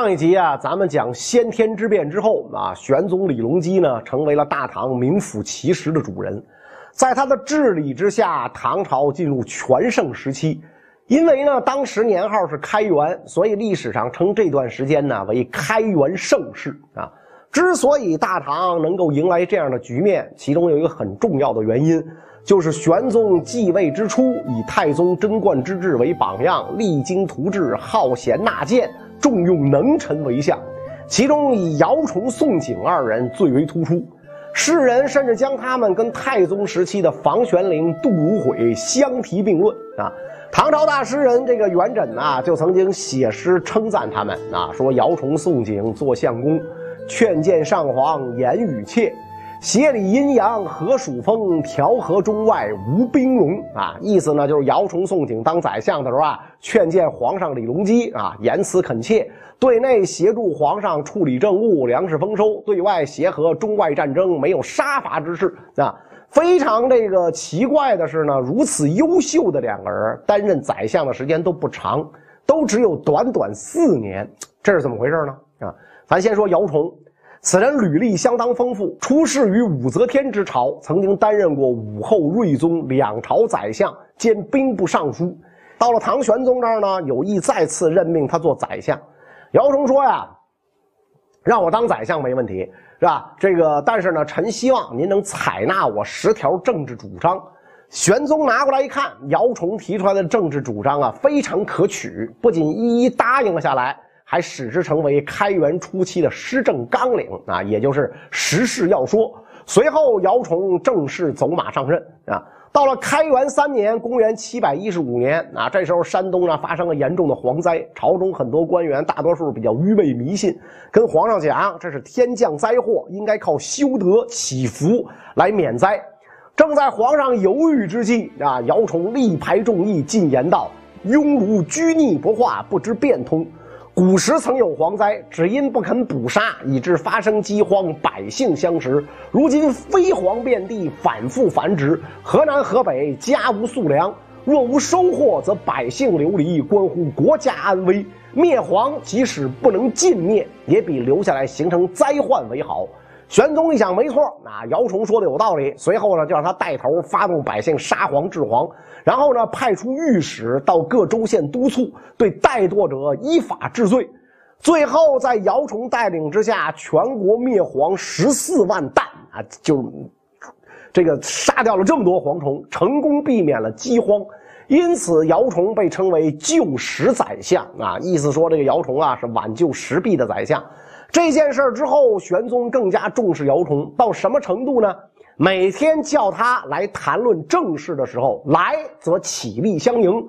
上一集啊，咱们讲先天之变之后啊，玄宗李隆基呢成为了大唐名副其实的主人，在他的治理之下，唐朝进入全盛时期。因为呢，当时年号是开元，所以历史上称这段时间呢为开元盛世啊。之所以大唐能够迎来这样的局面，其中有一个很重要的原因，就是玄宗继位之初，以太宗贞观之治为榜样，励精图治，好贤纳谏，重用能臣为相，其中以姚崇、宋璟二人最为突出。世人甚至将他们跟太宗时期的房玄龄、杜如晦相提并论啊。唐朝大诗人这个元稹呐，就曾经写诗称赞他们啊，说姚崇、宋璟做相公，劝谏上皇言语切，协理阴阳和属风，调和中外无兵戎啊。意思呢，就是姚崇、宋璟当宰相的时候啊，劝谏皇上李隆基啊，言辞恳切，对内协助皇上处理政务、粮食丰收，对外协和中外战争，没有杀伐之事啊。非常这个奇怪的是呢，如此优秀的两个人担任宰相的时间都不长，都只有短短四年，这是怎么回事呢？啊，咱先说姚崇，此人履历相当丰富，出仕于武则天之朝，曾经担任过武后、睿宗两朝宰相兼兵部尚书。到了唐玄宗这儿呢，有意再次任命他做宰相。姚崇说呀，让我当宰相没问题。是吧？这个，但是呢，臣希望您能采纳我十条政治主张。玄宗拿过来一看，姚崇提出来的政治主张啊，非常可取，不仅一一答应了下来，还使之成为开元初期的施政纲领啊，也就是时事要说。随后，姚崇正式走马上任啊。到了开元三年，公元七百一十五年啊，这时候山东呢发生了严重的蝗灾，朝中很多官员大多数比较愚昧迷信，跟皇上讲这是天降灾祸，应该靠修德祈福来免灾。正在皇上犹豫之际啊，姚崇力排众议，进言道：“庸儒拘泥不化，不知变通。”古时曾有蝗灾，只因不肯捕杀，以致发生饥荒，百姓相食。如今飞蝗遍地，反复繁殖，河南河北家无粟粮，若无收获，则百姓流离，关乎国家安危。灭蝗即使不能尽灭，也比留下来形成灾患为好。玄宗一想，没错，那姚崇说的有道理。随后呢，就让他带头发动百姓杀蝗治蝗，然后呢，派出御史到各州县督促，对怠惰者依法治罪。最后，在姚崇带领之下，全国灭蝗十四万担啊，就这个杀掉了这么多蝗虫，成功避免了饥荒。因此，姚崇被称为救时宰相啊，意思说这个姚崇啊是挽救时弊的宰相。这件事之后，玄宗更加重视姚崇，到什么程度呢？每天叫他来谈论政事的时候，来则起立相迎，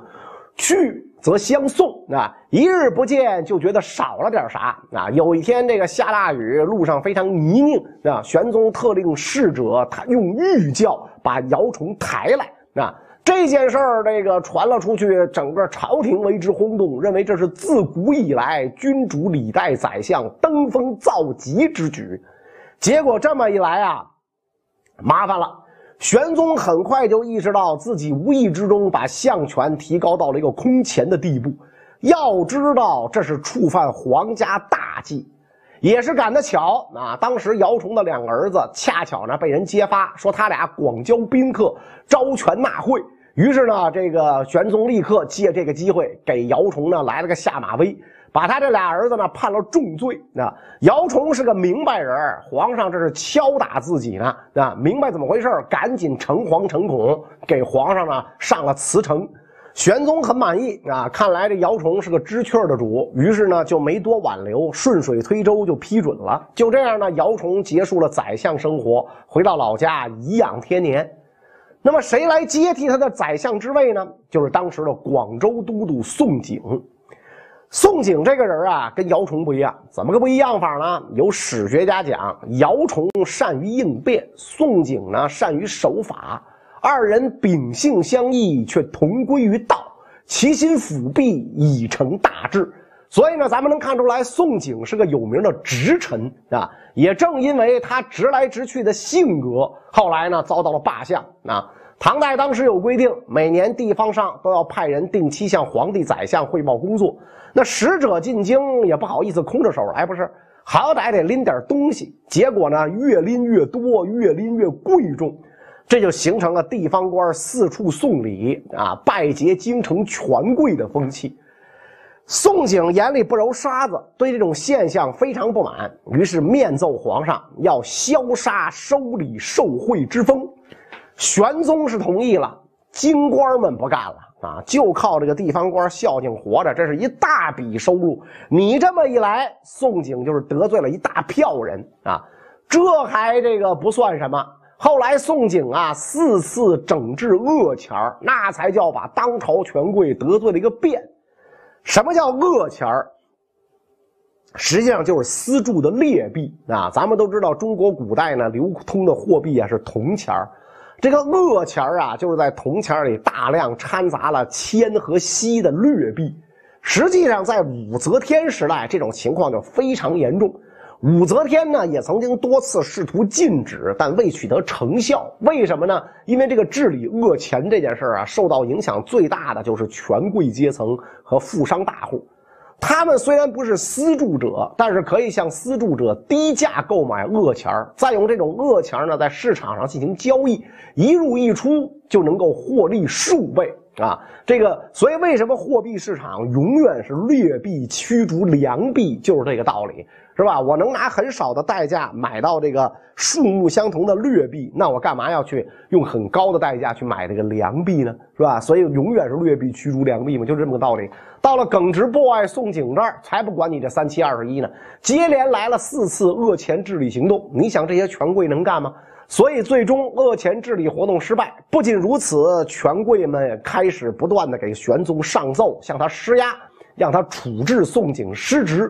去则相送。啊，一日不见就觉得少了点啥。啊，有一天这个下大雨，路上非常泥泞。啊，玄宗特令侍者他用玉轿把姚崇抬来。啊。这件事儿，这个传了出去，整个朝廷为之轰动，认为这是自古以来君主礼待宰相登峰造极之举。结果这么一来啊，麻烦了。玄宗很快就意识到自己无意之中把相权提高到了一个空前的地步。要知道，这是触犯皇家大忌。也是赶得巧啊！当时姚崇的两个儿子恰巧呢被人揭发，说他俩广交宾客，招权纳贿。于是呢，这个玄宗立刻借这个机会给姚崇呢来了个下马威，把他这俩儿子呢判了重罪。啊，姚崇是个明白人，皇上这是敲打自己呢，啊，明白怎么回事赶紧诚惶诚恐，给皇上呢上了辞呈。玄宗很满意啊，看来这姚崇是个知趣的主，于是呢就没多挽留，顺水推舟就批准了。就这样呢，姚崇结束了宰相生活，回到老家颐养天年。那么谁来接替他的宰相之位呢？就是当时的广州都督宋璟。宋璟这个人啊，跟姚崇不一样，怎么个不一样法呢？有史学家讲，姚崇善于应变，宋璟呢善于守法，二人秉性相异，却同归于道，其心辅弼，以成大志。所以呢，咱们能看出来，宋璟是个有名的直臣啊。也正因为他直来直去的性格，后来呢遭到了罢相啊。唐代当时有规定，每年地方上都要派人定期向皇帝、宰相汇报工作。那使者进京也不好意思空着手来，不是？好歹得拎点东西。结果呢，越拎越多，越拎越贵重，这就形成了地方官四处送礼啊，拜结京城权贵的风气。宋璟眼里不揉沙子，对这种现象非常不满，于是面奏皇上要消杀收礼受贿之风。玄宗是同意了，京官们不干了啊，就靠这个地方官孝敬活着，这是一大笔收入。你这么一来，宋璟就是得罪了一大票人啊，这还这个不算什么。后来宋璟啊四次整治恶钱那才叫把当朝权贵得罪了一个遍。什么叫恶钱儿？实际上就是私铸的劣币啊！咱们都知道，中国古代呢流通的货币啊是铜钱儿，这个恶钱啊就是在铜钱里大量掺杂了铅和锡的劣币。实际上，在武则天时代，这种情况就非常严重。武则天呢也曾经多次试图禁止，但未取得成效。为什么呢？因为这个治理恶钱这件事啊，受到影响最大的就是权贵阶层和富商大户。他们虽然不是私铸者，但是可以向私铸者低价购买恶钱再用这种恶钱呢在市场上进行交易，一入一出就能够获利数倍啊！这个，所以为什么货币市场永远是劣币驱逐良币，就是这个道理。是吧？我能拿很少的代价买到这个数目相同的劣币，那我干嘛要去用很高的代价去买这个良币呢？是吧？所以永远是劣币驱逐良币嘛，就这么个道理。到了耿直 boy 宋璟这儿，才不管你这三七二十一呢。接连来了四次恶钱治理行动，你想这些权贵能干吗？所以最终恶钱治理活动失败。不仅如此，权贵们开始不断的给玄宗上奏，向他施压，让他处置宋璟失职。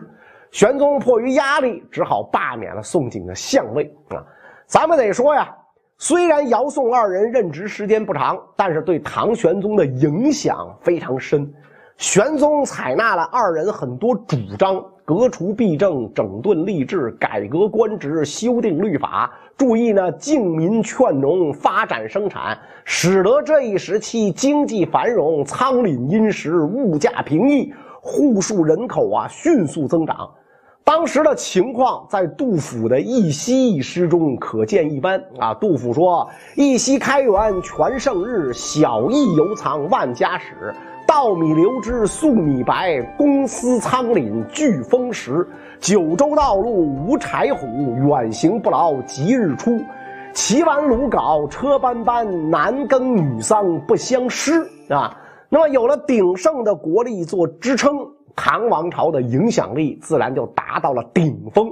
玄宗迫于压力，只好罢免了宋璟的相位啊。咱们得说呀，虽然姚宋二人任职时间不长，但是对唐玄宗的影响非常深。玄宗采纳了二人很多主张，革除弊政，整顿吏治，改革官职，修订律法，注意呢，敬民劝农，发展生产，使得这一时期经济繁荣，仓廪殷实，物价平抑，户数人口啊迅速增长。当时的情况，在杜甫的《一夕》一诗中可见一斑啊。杜甫说：“一夕开元全盛日，小邑犹藏万家史。稻米流脂粟米白，公私仓廪俱丰实。九州道路无柴虎，远行不劳即日出。骑完鲁缟车班班，男耕女桑不相失。”啊，那么有了鼎盛的国力做支撑。唐王朝的影响力自然就达到了顶峰，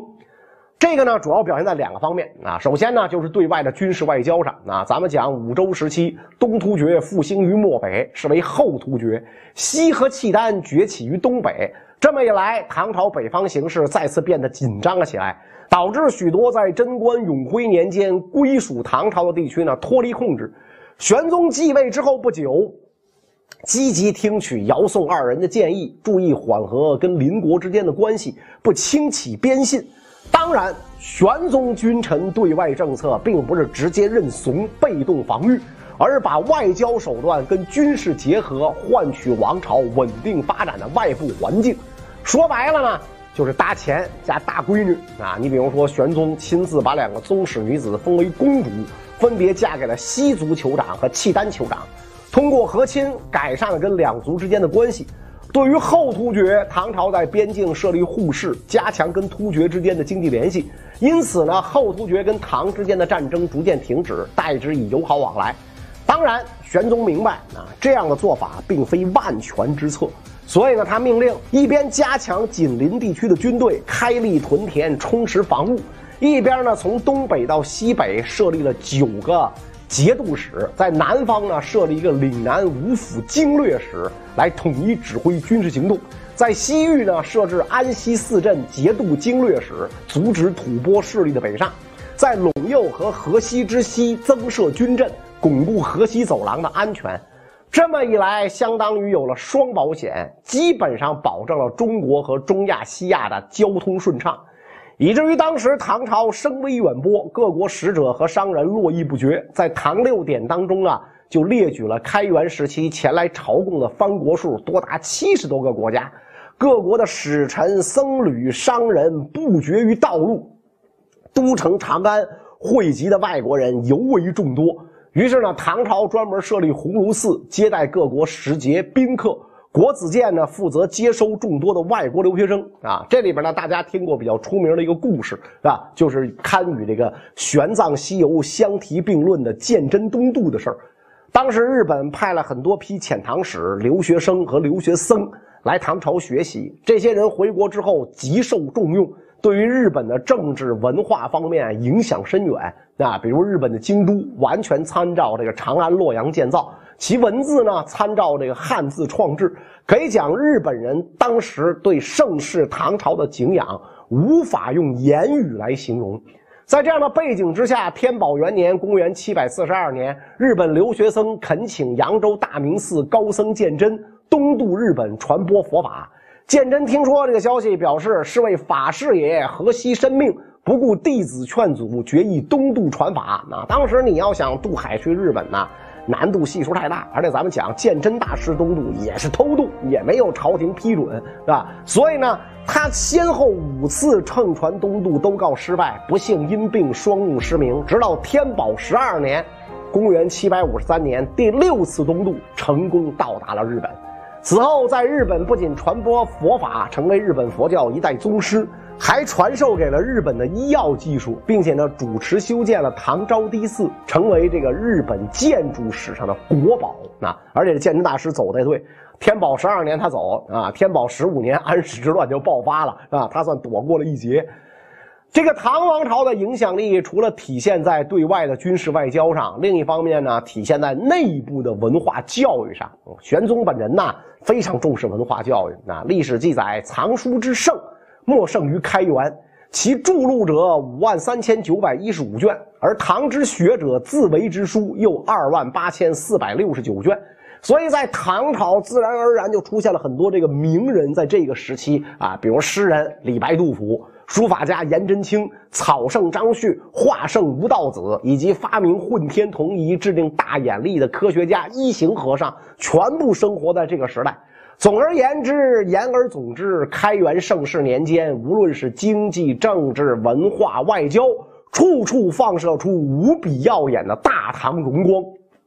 这个呢主要表现在两个方面啊。首先呢就是对外的军事外交上啊，咱们讲五周时期，东突厥复兴于漠北，是为后突厥；西和契丹崛起于东北。这么一来，唐朝北方形势再次变得紧张了起来，导致许多在贞观、永徽年间归属唐朝的地区呢脱离控制。玄宗继位之后不久。积极听取姚宋二人的建议，注意缓和跟邻国之间的关系，不轻启边信。当然，玄宗君臣对外政策并不是直接认怂、被动防御，而是把外交手段跟军事结合，换取王朝稳定发展的外部环境。说白了呢，就是搭钱加大闺女啊！你比如说，玄宗亲自把两个宗室女子封为公主，分别嫁给了西族酋长和契丹酋长。通过和亲改善了跟两族之间的关系。对于后突厥，唐朝在边境设立护市，加强跟突厥之间的经济联系。因此呢，后突厥跟唐之间的战争逐渐停止，代之以友好往来。当然，玄宗明白啊，这样的做法并非万全之策，所以呢，他命令一边加强紧邻地区的军队，开立屯田，充实防务；一边呢，从东北到西北设立了九个。节度使在南方呢设立一个岭南五府经略使来统一指挥军事行动，在西域呢设置安西四镇节度经略使，阻止吐蕃势力的北上，在陇右和河西之西增设军镇，巩固河西走廊的安全。这么一来，相当于有了双保险，基本上保证了中国和中亚西亚的交通顺畅。以至于当时唐朝声威远播，各国使者和商人络绎不绝。在唐六典当中啊，就列举了开元时期前来朝贡的藩国数多达七十多个国家，各国的使臣、僧侣、商人不绝于道路，都城长安汇集的外国人尤为众多。于是呢，唐朝专门设立鸿胪寺，接待各国使节宾客。国子监呢，负责接收众多的外国留学生啊。这里边呢，大家听过比较出名的一个故事啊，就是堪与这个玄奘西游相提并论的鉴真东渡的事儿。当时日本派了很多批遣唐使、留学生和留学僧来唐朝学习，这些人回国之后极受重用，对于日本的政治文化方面影响深远啊。比如日本的京都完全参照这个长安、洛阳建造。其文字呢，参照这个汉字创制，可以讲日本人当时对盛世唐朝的敬仰，无法用言语来形容。在这样的背景之下，天宝元年（公元742年），日本留学生恳请扬州大明寺高僧鉴真东渡日本传播佛法。鉴真听说这个消息，表示是为法事也，何惜生命，不顾弟子劝阻，决意东渡传法。那当时你要想渡海去日本呢？难度系数太大，而且咱们讲鉴真大师东渡也是偷渡，也没有朝廷批准，是吧？所以呢，他先后五次乘船东渡都告失败，不幸因病双目失明。直到天宝十二年，公元七百五十三年，第六次东渡成功到达了日本。此后，在日本不仅传播佛法，成为日本佛教一代宗师。还传授给了日本的医药技术，并且呢，主持修建了唐招提寺，成为这个日本建筑史上的国宝啊！而且鉴真大师走的对，天宝十二年他走 啊，天宝十五年安史之乱就爆发了啊，他算躲过了一劫。这个唐王朝的影响力，除了体现在对外的军事外交上，另一方面呢，体现在内部的文化教育上。玄宗本人呢，非常重视文化教育啊，历史记载藏书之盛。莫胜于开元，其著录者五万三千九百一十五卷，而唐之学者自为之书又二万八千四百六十九卷，所以在唐朝自然而然就出现了很多这个名人，在这个时期啊，比如诗人李白、杜甫，书法家颜真卿，草圣张旭，画圣吴道子，以及发明混天同仪、制定大眼历的科学家一行和尚，全部生活在这个时代。总而言之，言而总之，开元盛世年间，无论是经济、政治、文化、外交，处处放射出无比耀眼的大唐荣光。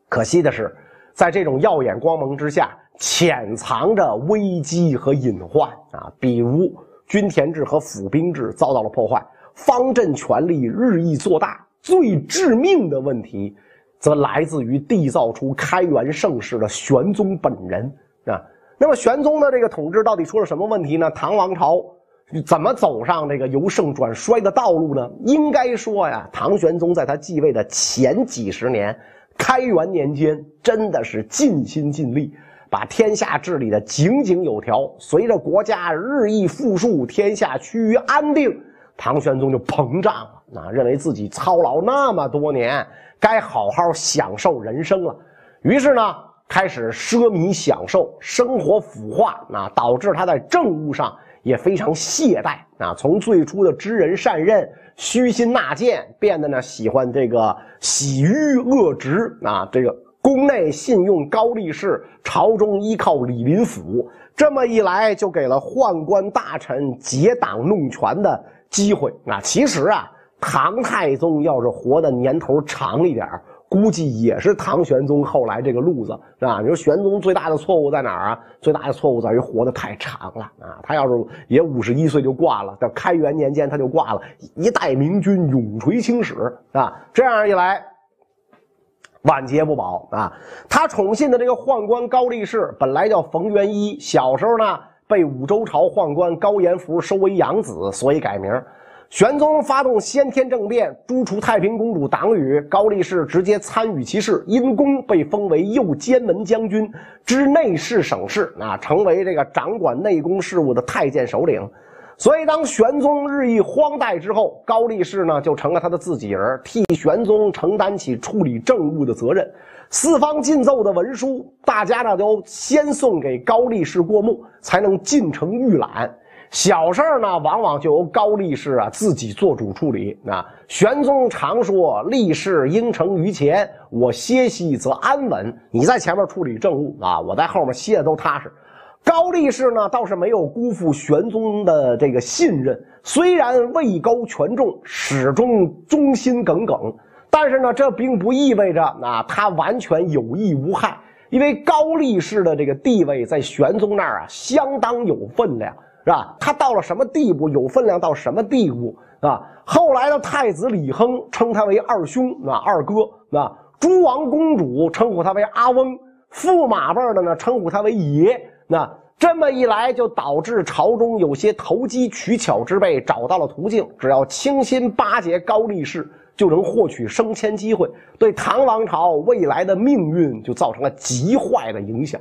可惜的是，在这种耀眼光芒之下，潜藏着危机和隐患啊！比如均田制和府兵制遭到了破坏，方阵权力日益做大。最致命的问题，则来自于缔造出开元盛世的玄宗本人啊！那么玄宗的这个统治到底出了什么问题呢？唐王朝怎么走上这个由盛转衰的道路呢？应该说呀，唐玄宗在他继位的前几十年，开元年间真的是尽心尽力，把天下治理的井井有条。随着国家日益富庶，天下趋于安定，唐玄宗就膨胀了，啊，认为自己操劳那么多年，该好好享受人生了。于是呢。开始奢靡享受，生活腐化，啊，导致他在政务上也非常懈怠，啊，从最初的知人善任、虚心纳谏，变得呢喜欢这个喜于恶直，啊，这个宫内信用高力士，朝中依靠李林甫，这么一来就给了宦官大臣结党弄权的机会，啊，其实啊，唐太宗要是活的年头长一点估计也是唐玄宗后来这个路子，是吧？你说玄宗最大的错误在哪儿啊？最大的错误在于活得太长了啊！他要是也五十一岁就挂了，到开元年间他就挂了，一代明君永垂青史啊！这样一来，晚节不保啊！他宠信的这个宦官高力士本来叫冯元一，小时候呢被武周朝宦官高延福收为养子，所以改名。玄宗发动先天政变，诛除太平公主党羽，高力士直接参与其事，因功被封为右监门将军，知内侍省事，啊，成为这个掌管内宫事务的太监首领。所以，当玄宗日益荒怠之后，高力士呢就成了他的自己人，替玄宗承担起处理政务的责任。四方进奏的文书，大家呢都先送给高力士过目，才能进城预览。小事儿呢，往往就由高力士啊自己做主处理。啊，玄宗常说：“力士应承于前，我歇息则安稳。你在前面处理政务啊，我在后面歇的都踏实。”高力士呢，倒是没有辜负玄宗的这个信任，虽然位高权重，始终忠心耿耿。但是呢，这并不意味着啊他完全有益无害，因为高力士的这个地位在玄宗那儿啊相当有分量。是吧？他到了什么地步？有分量到什么地步？啊！后来的太子李亨称他为二兄，啊，二哥，啊，诸王公主称呼他为阿翁，驸马辈的呢称呼他为爷。那这么一来，就导致朝中有些投机取巧之辈找到了途径，只要倾心巴结高力士，就能获取升迁机会，对唐王朝未来的命运就造成了极坏的影响。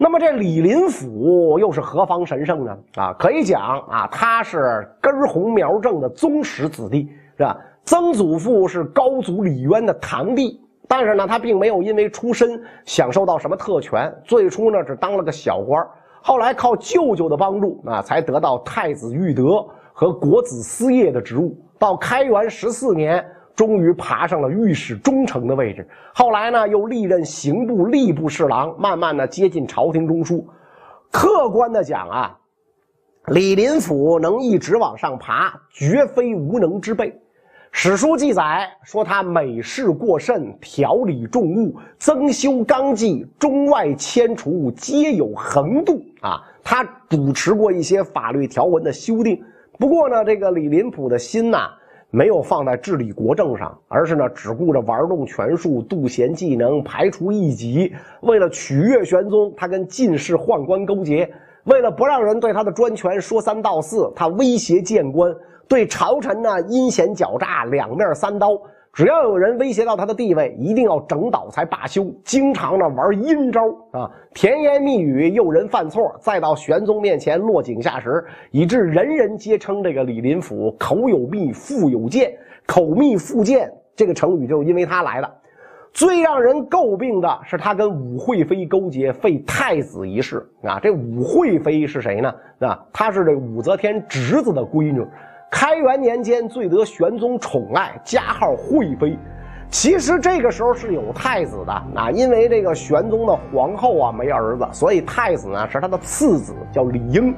那么这李林甫又是何方神圣呢？啊，可以讲啊，他是根红苗正的宗室子弟，是吧？曾祖父是高祖李渊的堂弟，但是呢，他并没有因为出身享受到什么特权，最初呢只当了个小官，后来靠舅舅的帮助啊，才得到太子玉德和国子司业的职务。到开元十四年。终于爬上了御史中丞的位置，后来呢，又历任刑部吏部侍郎，慢慢的接近朝廷中枢。客观的讲啊，李林甫能一直往上爬，绝非无能之辈。史书记载说他美事过甚，条理重务，增修纲纪，中外迁除皆有横度啊。他主持过一些法律条文的修订。不过呢，这个李林甫的心呐。没有放在治理国政上，而是呢只顾着玩弄权术、妒贤技能、排除异己。为了取悦玄宗，他跟进士宦官勾结；为了不让人对他的专权说三道四，他威胁谏官，对朝臣呢阴险狡诈，两面三刀。只要有人威胁到他的地位，一定要整倒才罢休。经常呢玩阴招啊，甜言蜜语诱人犯错，再到玄宗面前落井下石，以致人人皆称这个李林甫口有蜜，腹有剑。口蜜腹剑这个成语就是因为他来的。最让人诟病的是他跟武惠妃勾结废太子一事啊。这武惠妃是谁呢？啊，她是这武则天侄子的闺女。开元年间，最得玄宗宠爱，加号惠妃。其实这个时候是有太子的啊，因为这个玄宗的皇后啊没儿子，所以太子呢是他的次子，叫李英。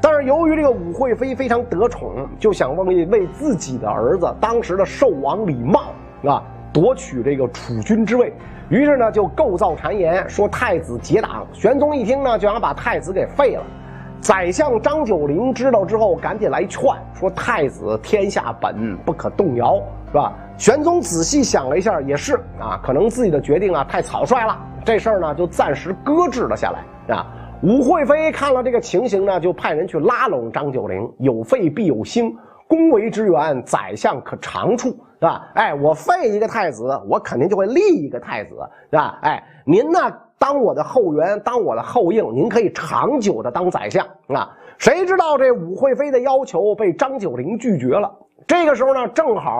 但是由于这个武惠妃非常得宠，就想为为自己的儿子当时的寿王李瑁啊夺取这个储君之位，于是呢就构造谗言说太子结党。玄宗一听呢，就想把太子给废了。宰相张九龄知道之后，赶紧来劝说：“太子天下本不可动摇，是吧？”玄宗仔细想了一下，也是啊，可能自己的决定啊太草率了，这事儿呢就暂时搁置了下来啊。武惠妃看了这个情形呢，就派人去拉拢张九龄：“有废必有兴，恭维之源，宰相可长处，是吧？哎，我废一个太子，我肯定就会立一个太子，是吧？哎，您呢？”当我的后援，当我的后应，您可以长久的当宰相啊！谁知道这武惠妃的要求被张九龄拒绝了。这个时候呢，正好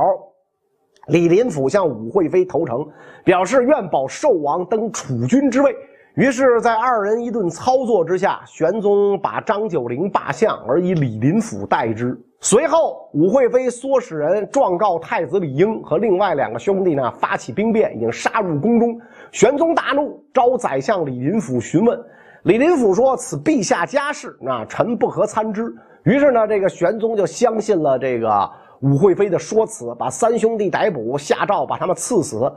李林甫向武惠妃投诚，表示愿保寿王登储君之位。于是，在二人一顿操作之下，玄宗把张九龄罢相，而以李林甫代之。随后，武惠妃唆使人状告太子李英和另外两个兄弟呢，发起兵变，已经杀入宫中。玄宗大怒，召宰相李林甫询问。李林甫说：“此陛下家事，那臣不合参知。”于是呢，这个玄宗就相信了这个武惠妃的说辞，把三兄弟逮捕，下诏把他们赐死。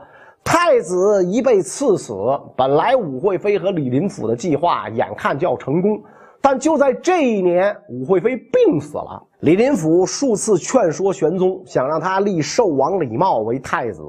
太子一被赐死，本来武惠妃和李林甫的计划眼看就要成功，但就在这一年，武惠妃病死了。李林甫数次劝说玄宗，想让他立寿王李瑁为太子。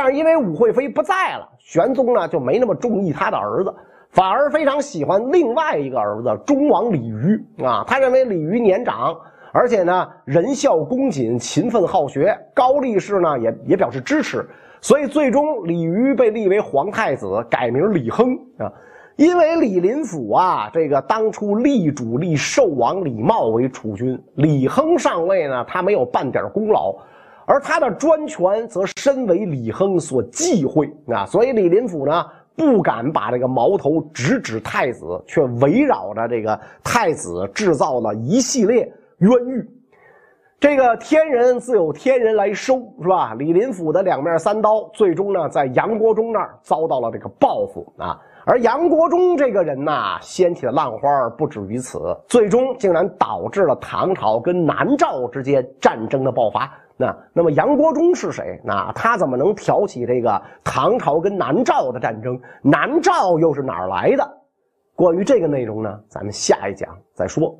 但是因为武惠妃不在了，玄宗呢就没那么中意他的儿子，反而非常喜欢另外一个儿子忠王李煜啊。他认为李煜年长，而且呢仁孝恭谨、勤奋好学。高力士呢也也表示支持，所以最终李煜被立为皇太子，改名李亨啊。因为李林甫啊，这个当初立主立寿王李瑁为储君，李亨上位呢，他没有半点功劳。而他的专权则身为李亨所忌讳啊，所以李林甫呢不敢把这个矛头直指太子，却围绕着这个太子制造了一系列冤狱。这个天人自有天人来收，是吧？李林甫的两面三刀，最终呢，在杨国忠那儿遭到了这个报复啊。而杨国忠这个人呐，掀起的浪花不止于此，最终竟然导致了唐朝跟南诏之间战争的爆发。那那么杨国忠是谁？那他怎么能挑起这个唐朝跟南诏的战争？南诏又是哪儿来的？关于这个内容呢，咱们下一讲再说。